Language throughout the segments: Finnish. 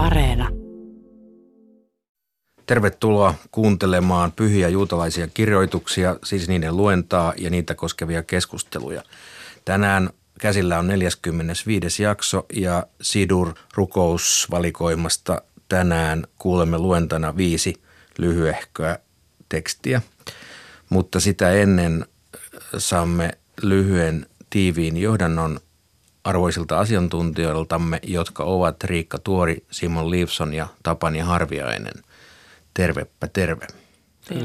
Areena. Tervetuloa kuuntelemaan pyhiä juutalaisia kirjoituksia, siis niiden luentaa ja niitä koskevia keskusteluja. Tänään käsillä on 45. jakso ja Sidur rukousvalikoimasta tänään kuulemme luentana viisi lyhyehköä tekstiä. Mutta sitä ennen saamme lyhyen tiiviin johdannon arvoisilta asiantuntijoiltamme, jotka ovat Riikka Tuori, Simon Leifson ja Tapani Harviainen. Tervepä terve.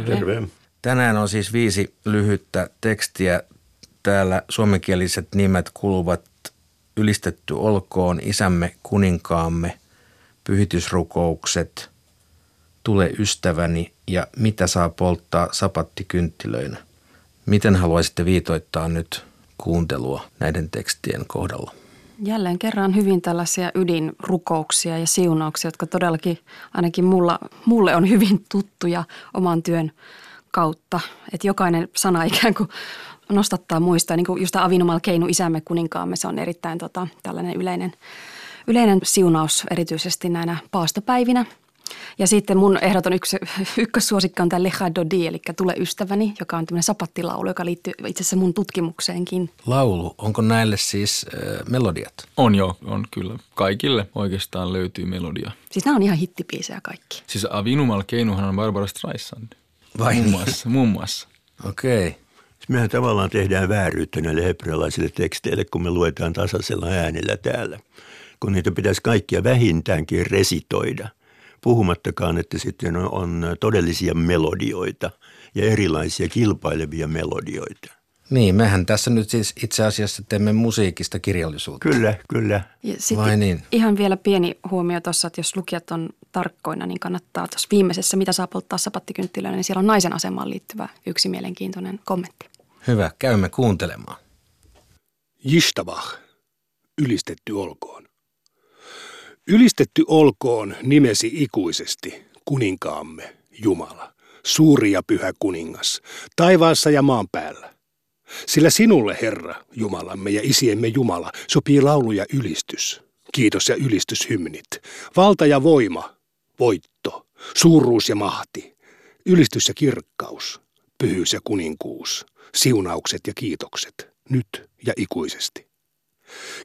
Terve. Tänään on siis viisi lyhyttä tekstiä. Täällä suomenkieliset nimet kuluvat Ylistetty olkoon isämme kuninkaamme, pyhitysrukoukset, Tule ystäväni ja Mitä saa polttaa sapattikynttilöinä. Miten haluaisitte viitoittaa nyt kuuntelua näiden tekstien kohdalla? Jälleen kerran hyvin tällaisia ydinrukouksia ja siunauksia, jotka todellakin ainakin mulla, mulle on hyvin tuttuja oman työn kautta. Että jokainen sana ikään kuin nostattaa muista. Niin kuin just Avinomal Keinu isämme kuninkaamme, se on erittäin tota, tällainen yleinen, yleinen siunaus erityisesti näinä paastopäivinä – ja sitten mun ehdoton yksi, ykkössuosikki on tämä Lecha Dodi, eli Tule ystäväni, joka on tämmöinen sapattilaulu, joka liittyy itse asiassa mun tutkimukseenkin. Laulu, onko näille siis äh, melodiat? On joo, on kyllä. Kaikille oikeastaan löytyy melodia. Siis nämä on ihan hittipiisejä kaikki. Siis Avinumal Keinuhan on Barbara Streisand. Vai muun muassa, muun muassa. Okei. Okay. Mehän tavallaan tehdään vääryyttä näille hebrealaisille teksteille, kun me luetaan tasaisella äänellä täällä. Kun niitä pitäisi kaikkia vähintäänkin resitoida – Puhumattakaan, että sitten on todellisia melodioita ja erilaisia kilpailevia melodioita. Niin, mehän tässä nyt siis itse asiassa teemme musiikista kirjallisuutta. Kyllä, kyllä. Ja sit Vai niin? Ihan vielä pieni huomio tuossa, että jos lukijat on tarkkoina, niin kannattaa tuossa viimeisessä, mitä saa polttaa sapattikynttilöillä, niin siellä on naisen asemaan liittyvä yksi mielenkiintoinen kommentti. Hyvä, käymme kuuntelemaan. Jishtavah, ylistetty olkoon. Ylistetty olkoon nimesi ikuisesti, kuninkaamme, Jumala, suuri ja pyhä kuningas, taivaassa ja maan päällä. Sillä sinulle, Herra, Jumalamme ja isiemme Jumala, sopii laulu ja ylistys, kiitos ja ylistyshymnit, valta ja voima, voitto, suuruus ja mahti, ylistys ja kirkkaus, pyhyys ja kuninkuus, siunaukset ja kiitokset, nyt ja ikuisesti.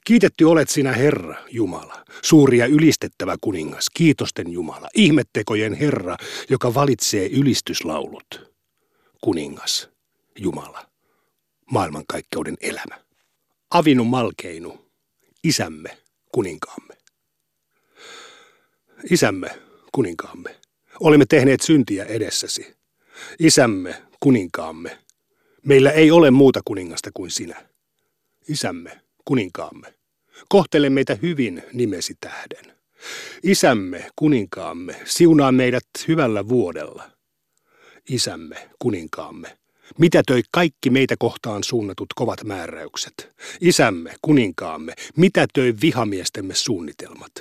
Kiitetty olet sinä Herra, Jumala, suuri ja ylistettävä kuningas, kiitosten Jumala, ihmettekojen Herra, joka valitsee ylistyslaulut. Kuningas, Jumala, maailmankaikkeuden elämä. Avinu Malkeinu, isämme, kuninkaamme. Isämme, kuninkaamme, olemme tehneet syntiä edessäsi. Isämme, kuninkaamme, meillä ei ole muuta kuningasta kuin sinä. Isämme, kuninkaamme. Kohtele meitä hyvin nimesi tähden. Isämme, kuninkaamme, siunaa meidät hyvällä vuodella. Isämme, kuninkaamme, mitä töi kaikki meitä kohtaan suunnatut kovat määräykset. Isämme, kuninkaamme, mitä töi vihamiestemme suunnitelmat.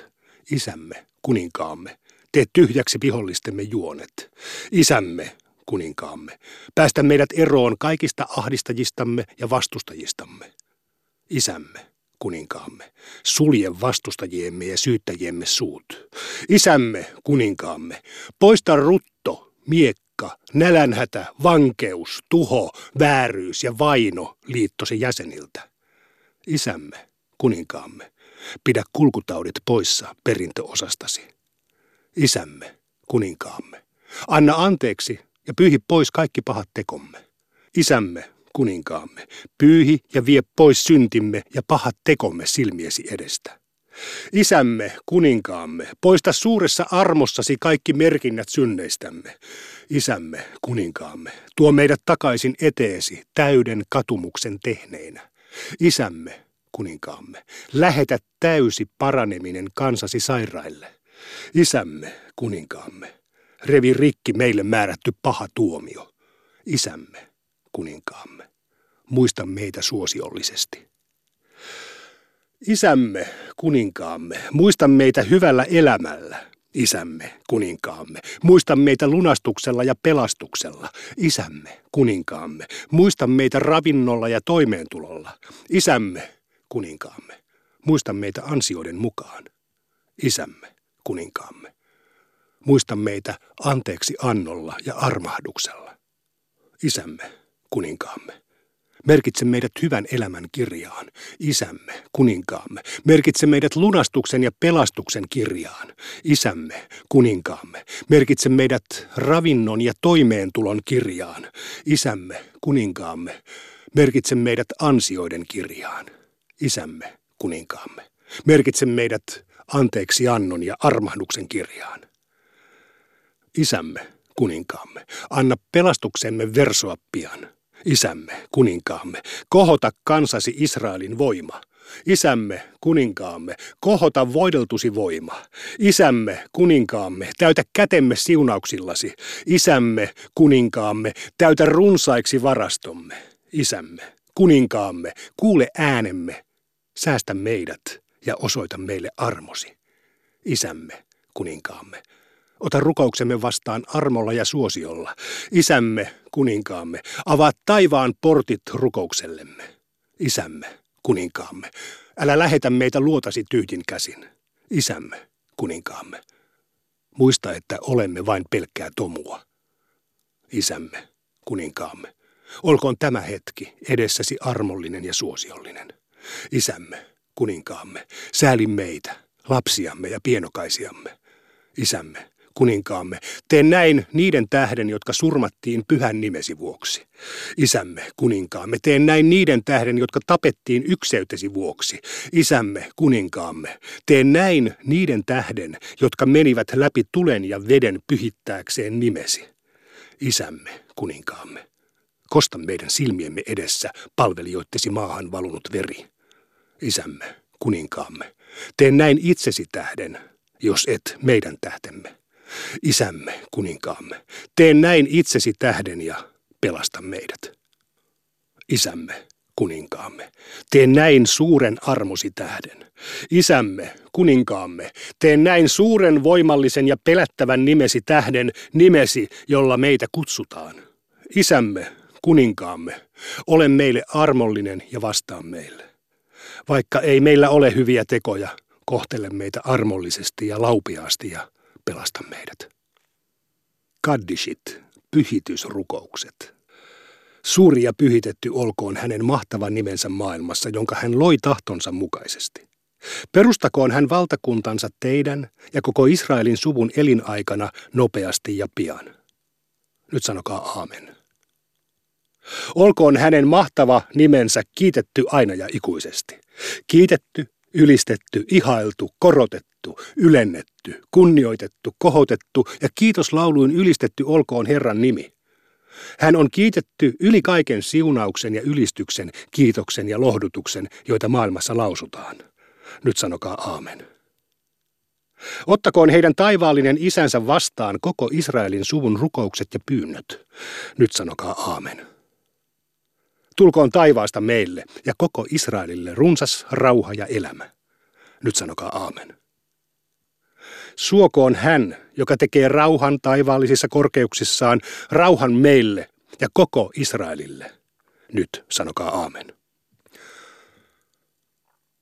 Isämme, kuninkaamme, tee tyhjäksi vihollistemme juonet. Isämme, kuninkaamme, päästä meidät eroon kaikista ahdistajistamme ja vastustajistamme isämme, kuninkaamme, sulje vastustajiemme ja syyttäjiemme suut. Isämme, kuninkaamme, poista rutto, miekka, nälänhätä, vankeus, tuho, vääryys ja vaino liittosi jäseniltä. Isämme, kuninkaamme, pidä kulkutaudit poissa perintöosastasi. Isämme, kuninkaamme, anna anteeksi ja pyyhi pois kaikki pahat tekomme. Isämme, kuninkaamme, pyyhi ja vie pois syntimme ja pahat tekomme silmiesi edestä. Isämme, kuninkaamme, poista suuressa armossasi kaikki merkinnät synneistämme. Isämme, kuninkaamme, tuo meidät takaisin eteesi täyden katumuksen tehneinä. Isämme, kuninkaamme, lähetä täysi paraneminen kansasi sairaille. Isämme, kuninkaamme, revi rikki meille määrätty paha tuomio. Isämme, kuninkaamme. Muista meitä suosiollisesti. Isämme, kuninkaamme, muista meitä hyvällä elämällä. Isämme, kuninkaamme, muista meitä lunastuksella ja pelastuksella. Isämme, kuninkaamme, muista meitä ravinnolla ja toimeentulolla. Isämme, kuninkaamme, muista meitä ansioiden mukaan. Isämme, kuninkaamme. Muista meitä anteeksi annolla ja armahduksella. Isämme, kuninkaamme. Merkitse meidät hyvän elämän kirjaan, isämme, kuninkaamme. Merkitse meidät lunastuksen ja pelastuksen kirjaan, isämme, kuninkaamme. Merkitse meidät ravinnon ja toimeentulon kirjaan, isämme, kuninkaamme. Merkitse meidät ansioiden kirjaan, isämme, kuninkaamme. Merkitse meidät anteeksi annon ja armahduksen kirjaan. Isämme, kuninkaamme, anna pelastuksemme versoa pian – Isämme, kuninkaamme, kohota kansasi Israelin voima. Isämme, kuninkaamme, kohota voideltusi voima. Isämme, kuninkaamme, täytä kätemme siunauksillasi. Isämme, kuninkaamme, täytä runsaiksi varastomme. Isämme, kuninkaamme, kuule äänemme. Säästä meidät ja osoita meille armosi. Isämme, kuninkaamme, Ota rukouksemme vastaan armolla ja suosiolla. Isämme, kuninkaamme, avaa taivaan portit rukouksellemme. Isämme, kuninkaamme, älä lähetä meitä luotasi tyhjin käsin. Isämme, kuninkaamme, muista, että olemme vain pelkkää tomua. Isämme, kuninkaamme, olkoon tämä hetki edessäsi armollinen ja suosiollinen. Isämme, kuninkaamme, sääli meitä, lapsiamme ja pienokaisiamme. Isämme, kuninkaamme, tee näin niiden tähden, jotka surmattiin pyhän nimesi vuoksi. Isämme, kuninkaamme, tee näin niiden tähden, jotka tapettiin ykseytesi vuoksi. Isämme, kuninkaamme, tee näin niiden tähden, jotka menivät läpi tulen ja veden pyhittääkseen nimesi. Isämme, kuninkaamme, kosta meidän silmiemme edessä palvelijoittesi maahan valunut veri. Isämme, kuninkaamme, tee näin itsesi tähden, jos et meidän tähtemme. Isämme, kuninkaamme, tee näin itsesi tähden ja pelasta meidät. Isämme, kuninkaamme, tee näin suuren armosi tähden. Isämme, kuninkaamme, tee näin suuren voimallisen ja pelättävän nimesi tähden, nimesi, jolla meitä kutsutaan. Isämme, kuninkaamme, ole meille armollinen ja vastaa meille. Vaikka ei meillä ole hyviä tekoja, kohtele meitä armollisesti ja laupiaasti ja pelasta meidät. Kaddishit, pyhitysrukoukset. Suuri ja pyhitetty olkoon hänen mahtava nimensä maailmassa, jonka hän loi tahtonsa mukaisesti. Perustakoon hän valtakuntansa teidän ja koko Israelin suvun elinaikana nopeasti ja pian. Nyt sanokaa aamen. Olkoon hänen mahtava nimensä kiitetty aina ja ikuisesti. Kiitetty, ylistetty, ihailtu, korotettu ylennetty, kunnioitettu, kohotettu ja kiitoslauluin ylistetty olkoon Herran nimi. Hän on kiitetty yli kaiken siunauksen ja ylistyksen, kiitoksen ja lohdutuksen, joita maailmassa lausutaan. Nyt sanokaa aamen. Ottakoon heidän taivaallinen isänsä vastaan koko Israelin suvun rukoukset ja pyynnöt. Nyt sanokaa aamen. Tulkoon taivaasta meille ja koko Israelille runsas rauha ja elämä. Nyt sanokaa aamen. Suokoon hän, joka tekee rauhan taivaallisissa korkeuksissaan, rauhan meille ja koko Israelille. Nyt sanokaa aamen.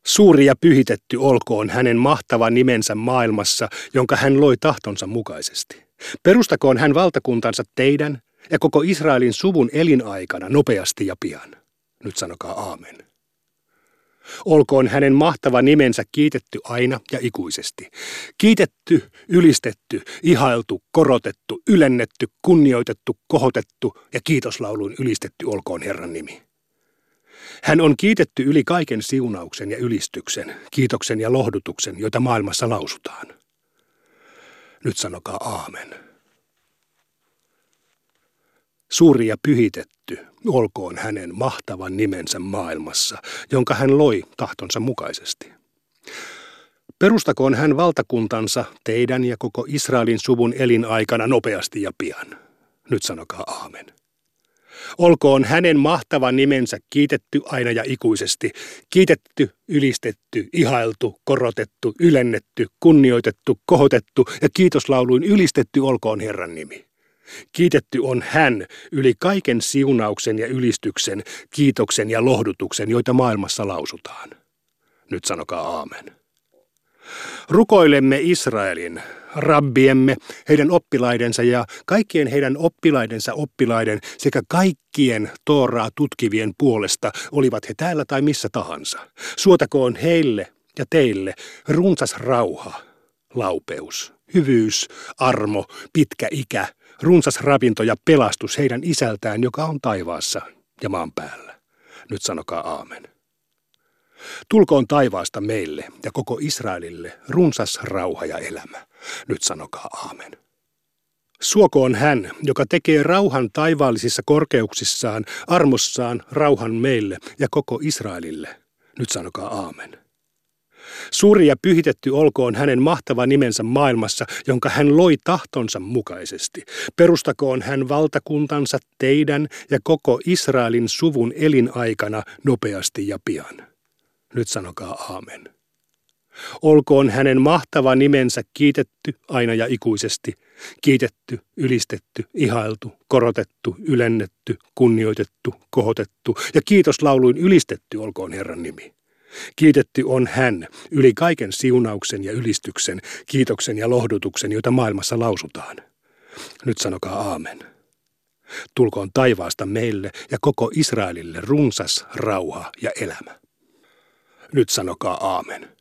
Suuri ja pyhitetty olkoon hänen mahtava nimensä maailmassa, jonka hän loi tahtonsa mukaisesti. Perustakoon hän valtakuntansa teidän ja koko Israelin suvun elinaikana nopeasti ja pian. Nyt sanokaa aamen. Olkoon hänen mahtava nimensä kiitetty aina ja ikuisesti. Kiitetty, ylistetty, ihailtu, korotettu, ylennetty, kunnioitettu, kohotettu ja kiitoslauluun ylistetty olkoon Herran nimi. Hän on kiitetty yli kaiken siunauksen ja ylistyksen, kiitoksen ja lohdutuksen, joita maailmassa lausutaan. Nyt sanokaa aamen. Suuri ja pyhitetty olkoon hänen mahtavan nimensä maailmassa, jonka hän loi tahtonsa mukaisesti. Perustakoon hän valtakuntansa teidän ja koko Israelin suvun elinaikana nopeasti ja pian. Nyt sanokaa aamen. Olkoon hänen mahtava nimensä kiitetty aina ja ikuisesti, kiitetty, ylistetty, ihailtu, korotettu, ylennetty, kunnioitettu, kohotettu ja kiitoslauluin ylistetty olkoon Herran nimi. Kiitetty on hän yli kaiken siunauksen ja ylistyksen, kiitoksen ja lohdutuksen, joita maailmassa lausutaan. Nyt sanokaa aamen. Rukoilemme Israelin, rabbiemme, heidän oppilaidensa ja kaikkien heidän oppilaidensa oppilaiden sekä kaikkien Tooraa tutkivien puolesta, olivat he täällä tai missä tahansa. Suotakoon heille ja teille runsas rauha, laupeus, hyvyys, armo, pitkä ikä, runsas ravinto ja pelastus heidän isältään, joka on taivaassa ja maan päällä. Nyt sanokaa aamen. Tulkoon taivaasta meille ja koko Israelille runsas rauha ja elämä. Nyt sanokaa aamen. Suokoon hän, joka tekee rauhan taivaallisissa korkeuksissaan, armossaan rauhan meille ja koko Israelille. Nyt sanokaa aamen. Suuri ja pyhitetty olkoon hänen mahtava nimensä maailmassa, jonka hän loi tahtonsa mukaisesti. Perustakoon hän valtakuntansa teidän ja koko Israelin suvun elinaikana nopeasti ja pian. Nyt sanokaa aamen. Olkoon hänen mahtava nimensä kiitetty aina ja ikuisesti. Kiitetty, ylistetty, ihailtu, korotettu, ylennetty, kunnioitettu, kohotettu ja kiitoslauluin ylistetty olkoon Herran nimi. Kiitetty on hän yli kaiken siunauksen ja ylistyksen, kiitoksen ja lohdutuksen, joita maailmassa lausutaan. Nyt sanokaa aamen. Tulkoon taivaasta meille ja koko Israelille runsas rauha ja elämä. Nyt sanokaa aamen.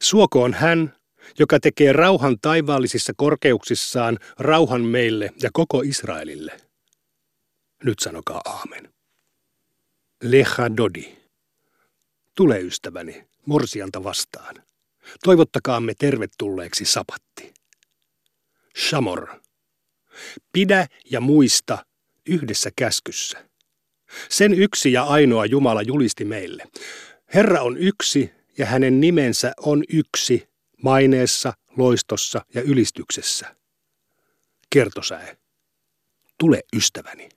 Suokoon hän, joka tekee rauhan taivaallisissa korkeuksissaan, rauhan meille ja koko Israelille. Nyt sanokaa aamen. Lecha Dodi. Tule ystäväni, morsianta vastaan. Toivottakaamme tervetulleeksi sapatti. Shamor. Pidä ja muista yhdessä käskyssä. Sen yksi ja ainoa Jumala julisti meille. Herra on yksi ja hänen nimensä on yksi maineessa, loistossa ja ylistyksessä. Kertosäe. Tule ystäväni.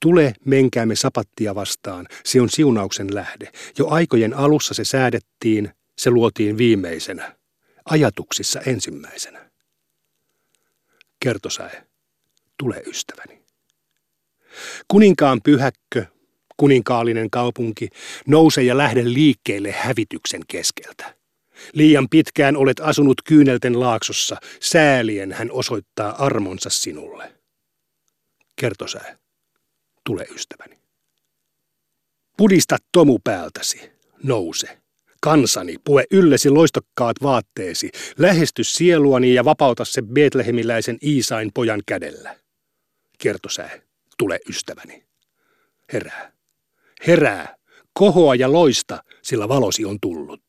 Tule, menkäämme sapattia vastaan, se on siunauksen lähde. Jo aikojen alussa se säädettiin, se luotiin viimeisenä, ajatuksissa ensimmäisenä. Kertosäe, tule ystäväni. Kuninkaan pyhäkkö, kuninkaallinen kaupunki, nouse ja lähde liikkeelle hävityksen keskeltä. Liian pitkään olet asunut kyynelten laaksossa, säälien hän osoittaa armonsa sinulle. Kertosäe tule ystäväni. Pudista tomu päältäsi, nouse. Kansani, pue yllesi loistokkaat vaatteesi, lähesty sieluani ja vapauta se Betlehemiläisen Iisain pojan kädellä. Kertosää, tule ystäväni. Herää, herää, kohoa ja loista, sillä valosi on tullut.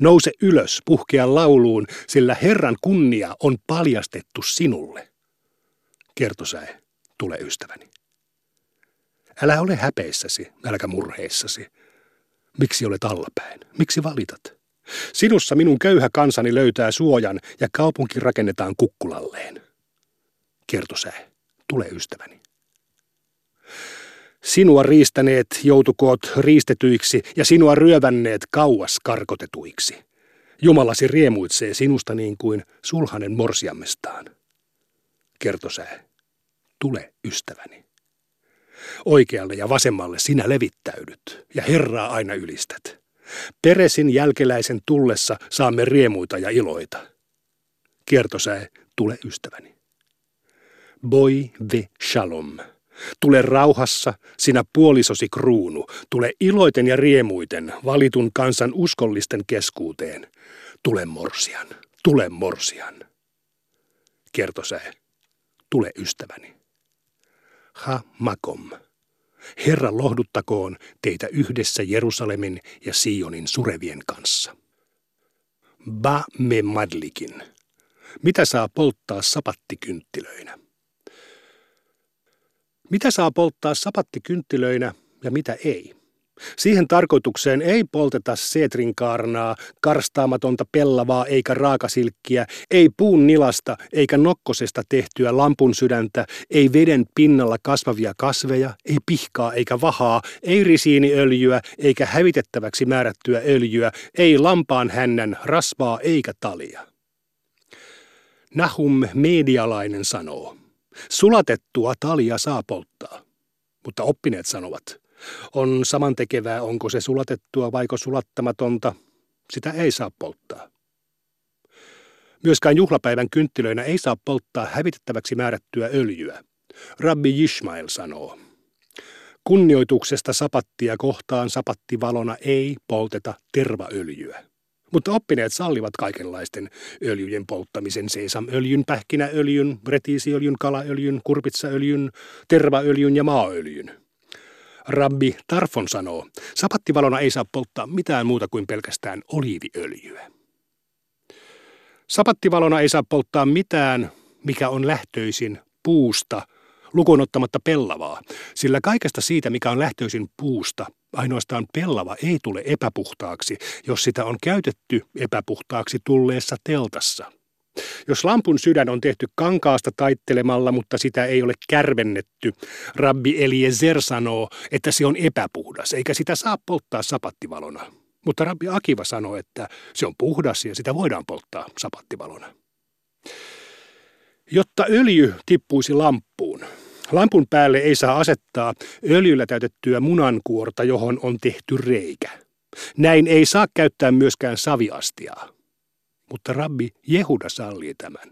Nouse ylös, puhkea lauluun, sillä Herran kunnia on paljastettu sinulle. Kertosää, tule ystäväni. Älä ole häpeissäsi, älkä murheissasi. Miksi olet allapäin? Miksi valitat? Sinussa minun köyhä kansani löytää suojan ja kaupunki rakennetaan kukkulalleen. Kertosää, tule ystäväni. Sinua riistäneet joutukoot riistetyiksi ja sinua ryövänneet kauas karkotetuiksi. Jumalasi riemuitsee sinusta niin kuin sulhanen morsiammestaan. Kertosää, tule ystäväni. Oikealle ja vasemmalle sinä levittäydyt ja Herraa aina ylistät. Peresin jälkeläisen tullessa saamme riemuita ja iloita. Kiertosäe, tule ystäväni. Boi ve shalom. Tule rauhassa, sinä puolisosi kruunu. Tule iloiten ja riemuiten valitun kansan uskollisten keskuuteen. Tule morsian, tule morsian. Kiertosäe, tule ystäväni. Ha makom. Herra lohduttakoon teitä yhdessä Jerusalemin ja Sionin surevien kanssa. Ba me madlikin. Mitä saa polttaa sapattikynttilöinä? Mitä saa polttaa sapattikynttilöinä ja mitä ei? Siihen tarkoitukseen ei polteta seetrinkaarnaa, karstaamatonta pellavaa eikä raakasilkkiä, ei puun nilasta eikä nokkosesta tehtyä lampun sydäntä, ei veden pinnalla kasvavia kasveja, ei pihkaa eikä vahaa, ei risiiniöljyä eikä hävitettäväksi määrättyä öljyä, ei lampaan hännän rasvaa eikä talia. Nahum medialainen sanoo, sulatettua talia saa polttaa, mutta oppineet sanovat – on samantekevää, onko se sulatettua vaiko sulattamatonta. sitä ei saa polttaa. Myöskään juhlapäivän kynttilöinä ei saa polttaa hävitettäväksi määrättyä öljyä. Rabbi Ishmael sanoo. Kunnioituksesta sapattia kohtaan sapattivalona ei polteta tervaöljyä. Mutta oppineet sallivat kaikenlaisten öljyjen polttamisen, seesamöljyn, pähkinäöljyn, retiisiöljyn, kalaöljyn, kurpitsaöljyn, tervaöljyn ja maaöljyn. Rabbi Tarfon sanoo, sapattivalona ei saa polttaa mitään muuta kuin pelkästään oliiviöljyä. Sapattivalona ei saa polttaa mitään, mikä on lähtöisin puusta, lukunottamatta pellavaa, sillä kaikesta siitä, mikä on lähtöisin puusta, ainoastaan pellava ei tule epäpuhtaaksi, jos sitä on käytetty epäpuhtaaksi tulleessa teltassa. Jos lampun sydän on tehty kankaasta taittelemalla, mutta sitä ei ole kärvennetty, rabbi Eliezer sanoo, että se on epäpuhdas, eikä sitä saa polttaa sapattivalona. Mutta rabbi Akiva sanoo, että se on puhdas ja sitä voidaan polttaa sapattivalona. Jotta öljy tippuisi lamppuun, lampun päälle ei saa asettaa öljyllä täytettyä munankuorta, johon on tehty reikä. Näin ei saa käyttää myöskään saviastiaa. Mutta rabbi Jehuda sallii tämän.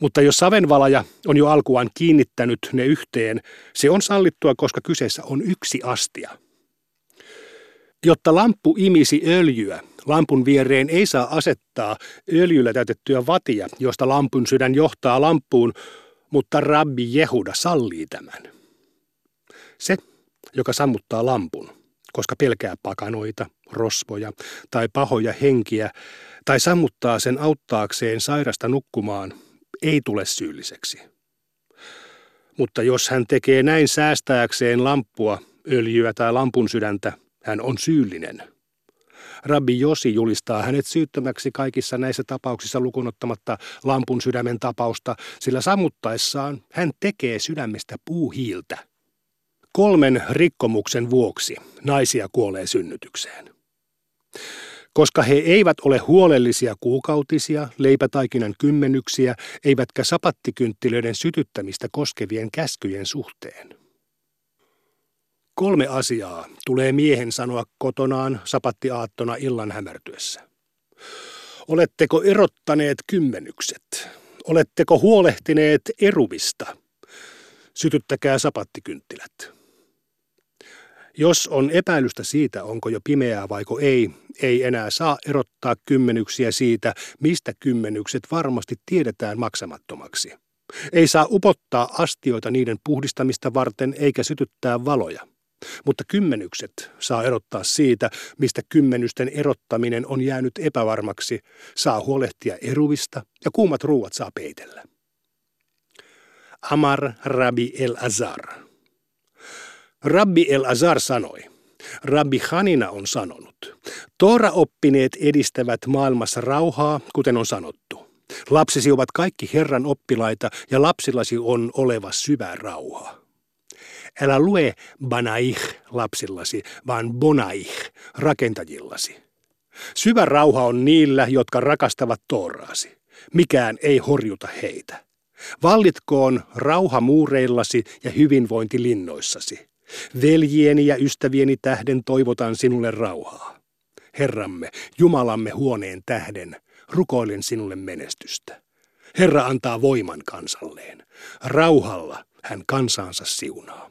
Mutta jos savenvalaja on jo alkuaan kiinnittänyt ne yhteen, se on sallittua, koska kyseessä on yksi astia – Jotta lamppu imisi öljyä, lampun viereen ei saa asettaa öljyllä täytettyä vatia, josta lampun sydän johtaa lampuun, mutta rabbi Jehuda sallii tämän. Se, joka sammuttaa lampun, koska pelkää pakanoita, rosvoja tai pahoja henkiä, tai sammuttaa sen auttaakseen sairasta nukkumaan, ei tule syylliseksi. Mutta jos hän tekee näin säästääkseen lamppua, öljyä tai lampun sydäntä, hän on syyllinen. Rabbi Josi julistaa hänet syyttömäksi kaikissa näissä tapauksissa lukunottamatta lampun sydämen tapausta, sillä sammuttaessaan hän tekee sydämestä puuhiiltä. Kolmen rikkomuksen vuoksi naisia kuolee synnytykseen. Koska he eivät ole huolellisia kuukautisia, leipätaikinan kymmenyksiä, eivätkä sapattikynttilöiden sytyttämistä koskevien käskyjen suhteen. Kolme asiaa tulee miehen sanoa kotonaan sapattiaattona illan hämärtyessä. Oletteko erottaneet kymmenykset? Oletteko huolehtineet eruvista? Sytyttäkää sapattikynttilät. Jos on epäilystä siitä, onko jo pimeää vaiko ei, ei enää saa erottaa kymmenyksiä siitä, mistä kymmenykset varmasti tiedetään maksamattomaksi. Ei saa upottaa astioita niiden puhdistamista varten eikä sytyttää valoja. Mutta kymmenykset saa erottaa siitä, mistä kymmenysten erottaminen on jäänyt epävarmaksi, saa huolehtia eruvista ja kuumat ruuat saa peitellä. Amar Rabbi El Azar. Rabbi El Azar sanoi, Rabbi Hanina on sanonut, Toora-oppineet edistävät maailmassa rauhaa, kuten on sanottu. Lapsisi ovat kaikki Herran oppilaita ja lapsillasi on oleva syvä rauha. Älä lue banaih lapsillasi, vaan bonaih rakentajillasi. Syvä rauha on niillä, jotka rakastavat Tooraasi. Mikään ei horjuta heitä. Vallitkoon rauha muureillasi ja hyvinvointi linnoissasi. Veljieni ja ystävieni tähden toivotan sinulle rauhaa. Herramme, Jumalamme huoneen tähden, rukoilen sinulle menestystä. Herra antaa voiman kansalleen. Rauhalla hän kansansa siunaa.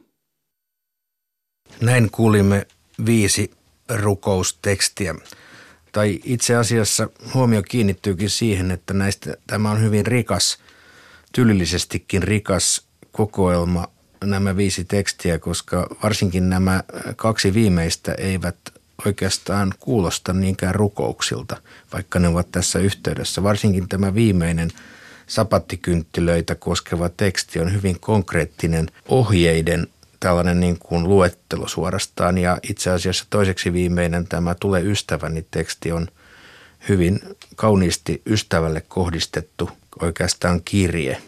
Näin kuulimme viisi rukoustekstiä. Tai itse asiassa huomio kiinnittyykin siihen, että näistä tämä on hyvin rikas, tyylillisestikin rikas kokoelma nämä viisi tekstiä, koska varsinkin nämä kaksi viimeistä eivät oikeastaan kuulosta niinkään rukouksilta, vaikka ne ovat tässä yhteydessä. Varsinkin tämä viimeinen sapattikynttilöitä koskeva teksti on hyvin konkreettinen ohjeiden tällainen niin kuin luettelo suorastaan ja itse asiassa toiseksi viimeinen tämä Tule ystäväni teksti on hyvin kauniisti ystävälle kohdistettu oikeastaan kirje.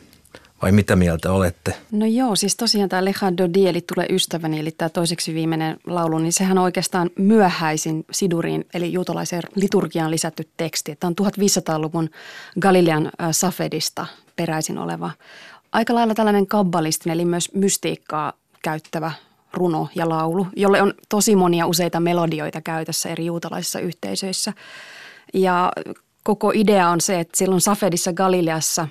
Vai mitä mieltä olette? No joo, siis tosiaan tämä Lecha Dodi, eli Tule ystäväni, eli tämä toiseksi viimeinen laulu, niin sehän on oikeastaan myöhäisin siduriin, eli juutalaiseen liturgiaan lisätty teksti. Tämä on 1500-luvun Galilean äh, Safedista peräisin oleva aika lailla tällainen kabbalistinen, eli myös mystiikkaa käyttävä runo ja laulu, jolle on tosi monia useita melodioita käytössä eri juutalaisissa yhteisöissä. Ja koko idea on se, että silloin Safedissa Galileassa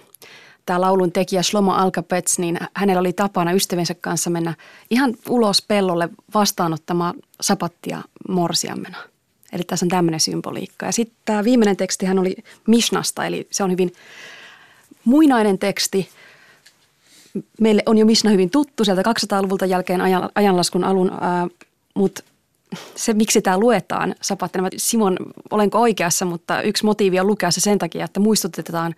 tämä laulun tekijä Shlomo Alkapets, niin hänellä oli tapana ystäviensä kanssa mennä ihan ulos pellolle vastaanottamaan sapattia morsiammena. Eli tässä on tämmöinen symboliikka. Ja sitten tämä viimeinen teksti hän oli Mishnasta, eli se on hyvin muinainen teksti. Meille on jo Mishna hyvin tuttu sieltä 200-luvulta jälkeen ajanlaskun alun, mutta se, miksi tämä luetaan sapattina. Simon, olenko oikeassa, mutta yksi motiivi on lukea se sen takia, että muistutetaan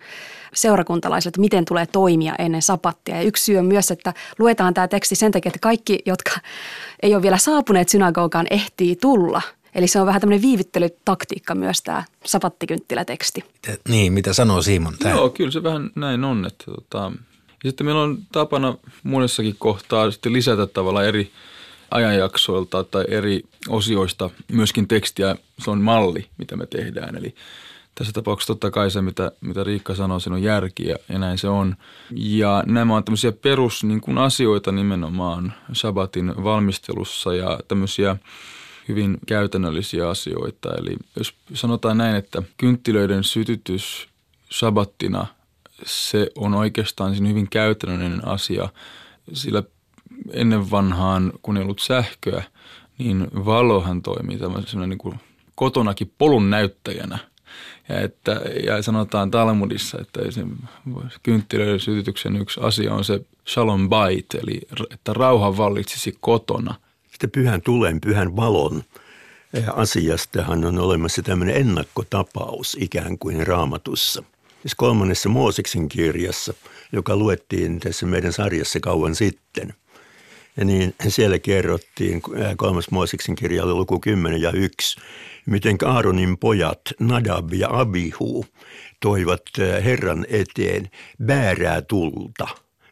seurakuntalaisille, että miten tulee toimia ennen sapattia. Ja yksi syy on myös, että luetaan tämä teksti sen takia, että kaikki, jotka ei ole vielä saapuneet synagogaan, ehtii tulla. Eli se on vähän tämmöinen viivittelytaktiikka myös tämä sapattikynttiläteksti. Niin, mitä sanoo Simon? Tämä? Joo, kyllä se vähän näin on. Että, tota, ja sitten meillä on tapana monessakin kohtaa sitten lisätä tavallaan eri – ajanjaksoilta tai eri osioista myöskin tekstiä. Se on malli, mitä me tehdään. Eli tässä tapauksessa totta kai se, mitä, mitä Riikka sanoi, se on järki ja, ja näin se on. Ja nämä on tämmöisiä perus niin kuin asioita nimenomaan Shabbatin valmistelussa ja tämmöisiä hyvin käytännöllisiä asioita. Eli jos sanotaan näin, että kynttilöiden sytytys Shabbattina, se on oikeastaan hyvin käytännöllinen asia, sillä ennen vanhaan, kun ei ollut sähköä, niin valohan toimii tämmöisenä niin kuin kotonakin polun näyttäjänä. Ja, että, ja sanotaan Talmudissa, että kynttilöiden sytytyksen yksi asia on se shalom bait, eli että rauha vallitsisi kotona. Sitten pyhän tulen, pyhän valon asiastahan on olemassa tämmöinen ennakkotapaus ikään kuin raamatussa. Siis kolmannessa Mooseksen kirjassa, joka luettiin tässä meidän sarjassa kauan sitten – ja niin siellä kerrottiin kolmas Mooseksen kirja luku 10 ja 1, miten Aaronin pojat Nadab ja Abihu toivat Herran eteen väärää tulta,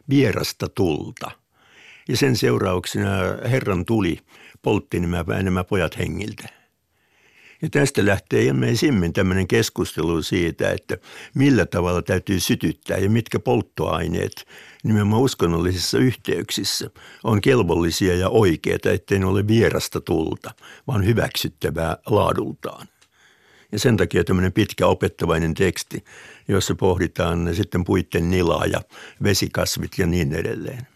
vierasta tulta. Ja sen seurauksena Herran tuli poltti nämä, nämä pojat hengiltä. Ja tästä lähtee ilmeisimmin tämmöinen keskustelu siitä, että millä tavalla täytyy sytyttää ja mitkä polttoaineet nimenomaan uskonnollisissa yhteyksissä on kelvollisia ja oikeita, ettei ne ole vierasta tulta, vaan hyväksyttävää laadultaan. Ja sen takia tämmöinen pitkä opettavainen teksti, jossa pohditaan sitten puitten nilaa ja vesikasvit ja niin edelleen,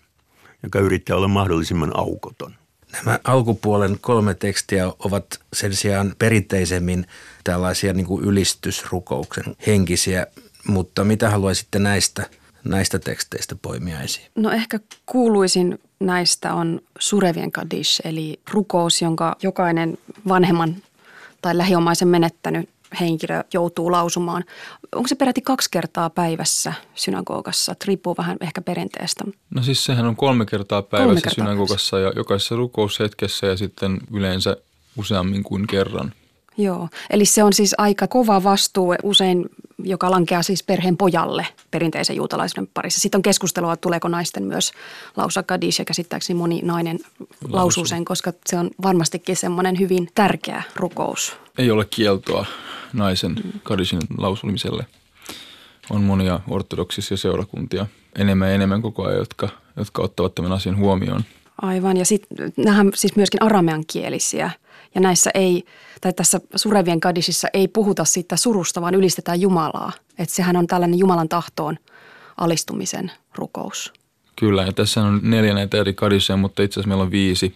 joka yrittää olla mahdollisimman aukoton. Nämä alkupuolen kolme tekstiä ovat sen sijaan perinteisemmin tällaisia niin kuin ylistysrukouksen henkisiä, mutta mitä haluaisitte näistä, näistä teksteistä poimia esiin? No ehkä kuuluisin näistä on Surevien Kadish, eli rukous, jonka jokainen vanhemman tai lähiomaisen menettänyt henkilö joutuu lausumaan. Onko se peräti kaksi kertaa päivässä synagogassa? Riippuu vähän ehkä perinteestä. No siis sehän on kolme kertaa päivässä kolme kertaa synagogassa päivässä. ja jokaisessa rukoushetkessä ja sitten yleensä useammin kuin kerran. Joo, eli se on siis aika kova vastuu usein, joka lankeaa siis perheen pojalle perinteisen juutalaisen parissa. Sitten on keskustelua, tuleeko naisten myös lausua kadish ja käsittääkseni moni nainen lausuu sen, koska se on varmastikin semmoinen hyvin tärkeä rukous. Ei ole kieltoa naisen kadishin lausumiselle. On monia ortodoksisia seurakuntia enemmän ja enemmän koko ajan, jotka, jotka ottavat tämän asian huomioon. Aivan, ja sitten nämä siis myöskin aramean kielisiä. Ja näissä ei, tai tässä surevien kadisissa ei puhuta siitä surusta, vaan ylistetään Jumalaa. Että sehän on tällainen Jumalan tahtoon alistumisen rukous. Kyllä, ja tässä on neljä näitä eri kadisseja, mutta itse asiassa meillä on viisi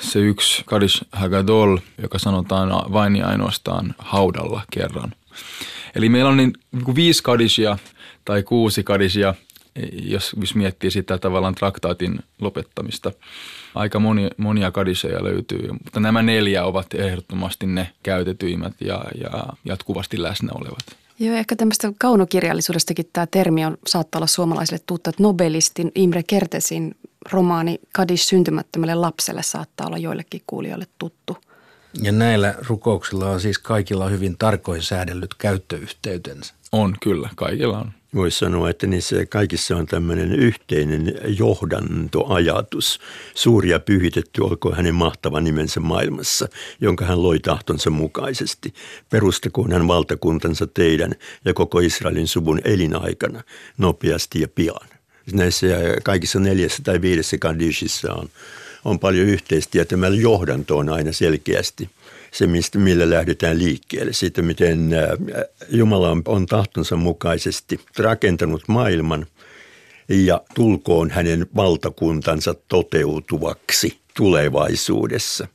se yksi Kadish Hagadol, joka sanotaan vain ja ainoastaan haudalla kerran. Eli meillä on niin, niin kuin viisi kadisia tai kuusi kadisia, jos, jos miettii sitä tavallaan traktaatin lopettamista. Aika moni, monia kadiseja löytyy, mutta nämä neljä ovat ehdottomasti ne käytetyimmät ja, ja jatkuvasti läsnä olevat. Joo, ehkä tämmöistä kaunokirjallisuudestakin tämä termi on, saattaa olla suomalaisille tuttu, että nobelistin Imre Kertesin romaani Kadis syntymättömälle lapselle saattaa olla joillekin kuulijoille tuttu. Ja näillä rukouksilla on siis kaikilla hyvin tarkoin säädellyt käyttöyhteytensä. On kyllä, kaikilla on. Voisi sanoa, että niissä kaikissa on tämmöinen yhteinen johdantoajatus. Suuri ja pyhitetty olkoon hänen mahtava nimensä maailmassa, jonka hän loi tahtonsa mukaisesti. Perustakoon hän valtakuntansa teidän ja koko Israelin suvun elinaikana, nopeasti ja pian näissä kaikissa neljässä tai viidessä kandishissa on, on paljon yhteistä ja tämä johdanto on aina selkeästi se, mistä, millä lähdetään liikkeelle. Siitä, miten Jumala on tahtonsa mukaisesti rakentanut maailman ja tulkoon hänen valtakuntansa toteutuvaksi tulevaisuudessa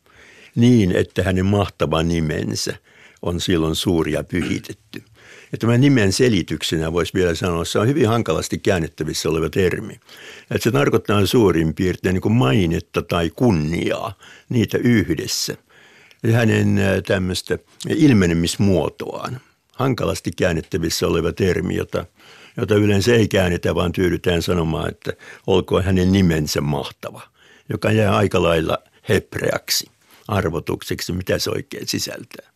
niin, että hänen mahtava nimensä on silloin suuri ja pyhitetty. Ja tämän nimen selityksenä voisi vielä sanoa, että se on hyvin hankalasti käännettävissä oleva termi. Että se tarkoittaa suurin piirtein niin mainetta tai kunniaa, niitä yhdessä. Hänen tämmöistä ilmenemismuotoaan. Hankalasti käännettävissä oleva termi, jota, jota yleensä ei käännetä, vaan tyydytään sanomaan, että olkoon hänen nimensä mahtava, joka jää aika lailla hepreaksi, arvotukseksi, mitä se oikein sisältää.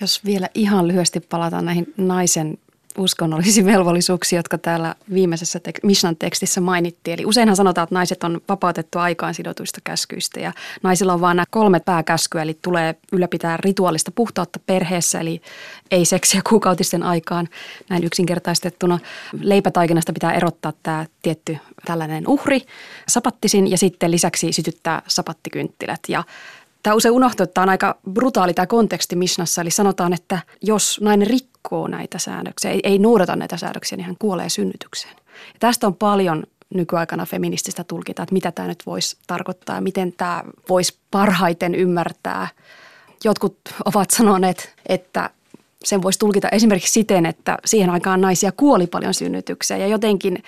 Jos vielä ihan lyhyesti palataan näihin naisen uskonnollisiin velvollisuuksiin, jotka täällä viimeisessä tek- Mishnan tekstissä mainittiin. Eli useinhan sanotaan, että naiset on vapautettu aikaan sidotuista käskyistä ja naisilla on vain nämä kolme pääkäskyä, eli tulee ylläpitää rituaalista puhtautta perheessä, eli ei seksiä kuukautisten aikaan näin yksinkertaistettuna. Leipätaikinasta pitää erottaa tämä tietty tällainen uhri sapattisin ja sitten lisäksi sytyttää sapattikynttilät ja Tämä usein unohtuu, että tämä on aika brutaali tämä konteksti Mishnassa, eli sanotaan, että jos nainen rikkoo näitä säännöksiä, ei, ei noudata näitä säännöksiä, niin hän kuolee synnytykseen. Ja tästä on paljon nykyaikana feminististä tulkita, että mitä tämä nyt voisi tarkoittaa miten tämä voisi parhaiten ymmärtää. Jotkut ovat sanoneet, että sen voisi tulkita esimerkiksi siten, että siihen aikaan naisia kuoli paljon synnytykseen ja jotenkin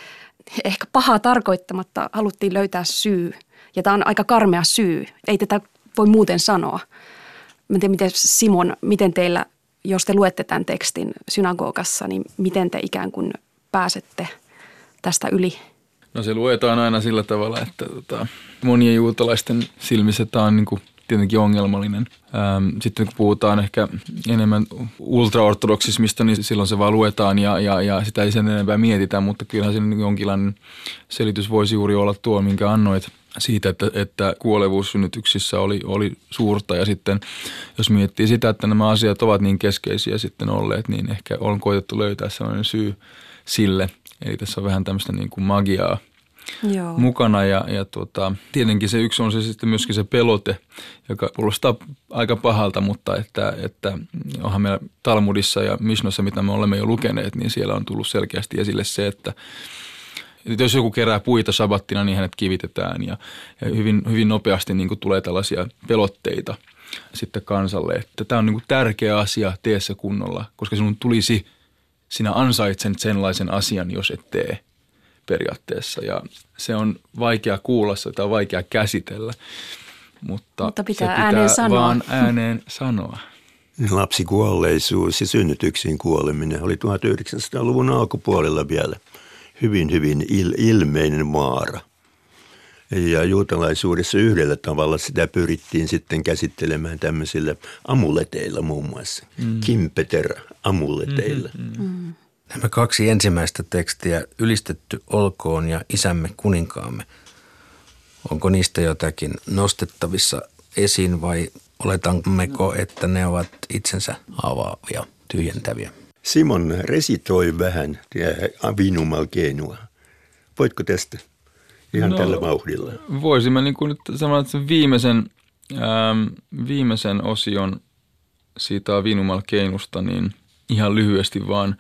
ehkä pahaa tarkoittamatta haluttiin löytää syy. Ja tämä on aika karmea syy. Ei tätä voi muuten sanoa. Mä en tiedä, miten Simon, miten teillä, jos te luette tämän tekstin synagogassa, niin miten te ikään kuin pääsette tästä yli? No se luetaan aina sillä tavalla, että tota, monien juutalaisten silmissä tämä on niin kuin tietenkin ongelmallinen. Sitten kun puhutaan ehkä enemmän ultraortodoksismista, niin silloin se vaan luetaan ja, ja, ja sitä ei sen enempää mietitä, mutta kyllähän siinä jonkinlainen selitys voisi juuri olla tuo, minkä annoit – siitä, että, että kuolevuus synnytyksissä oli, oli suurta ja sitten jos miettii sitä, että nämä asiat ovat niin keskeisiä sitten olleet, niin ehkä on koitettu löytää sellainen syy sille. Eli tässä on vähän tämmöistä niin kuin magiaa Joo. mukana ja, ja tuota, tietenkin se yksi on se sitten myöskin se pelote, joka kuulostaa aika pahalta, mutta että, että onhan meillä Talmudissa ja Mishnassa, mitä me olemme jo lukeneet, niin siellä on tullut selkeästi esille se, että jos joku kerää puita sabattina, niin hänet kivitetään ja, ja hyvin, hyvin nopeasti niin kuin tulee tällaisia pelotteita sitten kansalle, että tämä on niin kuin tärkeä asia, tee se kunnolla, koska sinun tulisi, sinä ansaitsen sellaisen asian, jos et tee periaatteessa. Ja se on vaikea kuulla, sitä on vaikea käsitellä, mutta, mutta pitää, se pitää ääneen sanoa. vaan ääneen sanoa. Lapsikuolleisuus ja synnytyksiin kuoleminen oli 1900-luvun alkupuolella vielä – hyvin, hyvin il, ilmeinen maara. Ja juutalaisuudessa yhdellä tavalla sitä pyrittiin sitten käsittelemään tämmöisillä amuleteilla muun muassa. Mm. Kimpeter-amuleteilla. Mm-hmm. Mm. Nämä kaksi ensimmäistä tekstiä, ylistetty olkoon ja isämme kuninkaamme. Onko niistä jotakin nostettavissa esiin vai oletammeko, että ne ovat itsensä avaavia, tyhjentäviä? Simon resitoi vähän Avinumal Genua. Voitko tästä ihan no, tällä vauhdilla? Voisin mä niin kuin nyt sanoa, että sen viimeisen, ähm, viimeisen osion siitä Avinumal Keinusta, niin ihan lyhyesti vaan.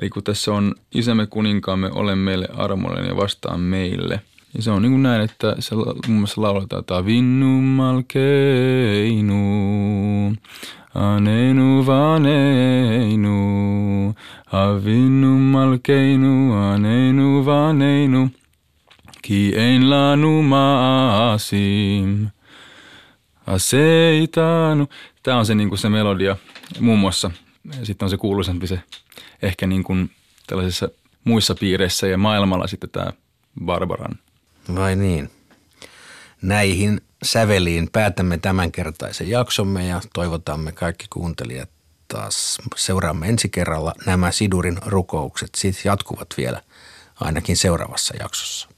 Eli kun tässä on isämme kuninkaamme, ole meille armollinen ja vastaan meille. Ja se on niin kuin näin, että se muun muassa lauletaan, että Avinumal Keinu, Aneinu vaneinu, avinu malkeinu, aneinu vaneinu, ki ein lanu maasim. Aseitanu. Tämä on se, niin kuin se melodia muun muassa. Sitten on se kuuluisampi se ehkä niin kuin tällaisissa muissa piireissä ja maailmalla sitten tämä Barbaran. Vai niin. Näihin säveliin päätämme tämänkertaisen jaksomme ja toivotamme kaikki kuuntelijat taas seuraamme ensi kerralla. Nämä Sidurin rukoukset sitten jatkuvat vielä ainakin seuraavassa jaksossa.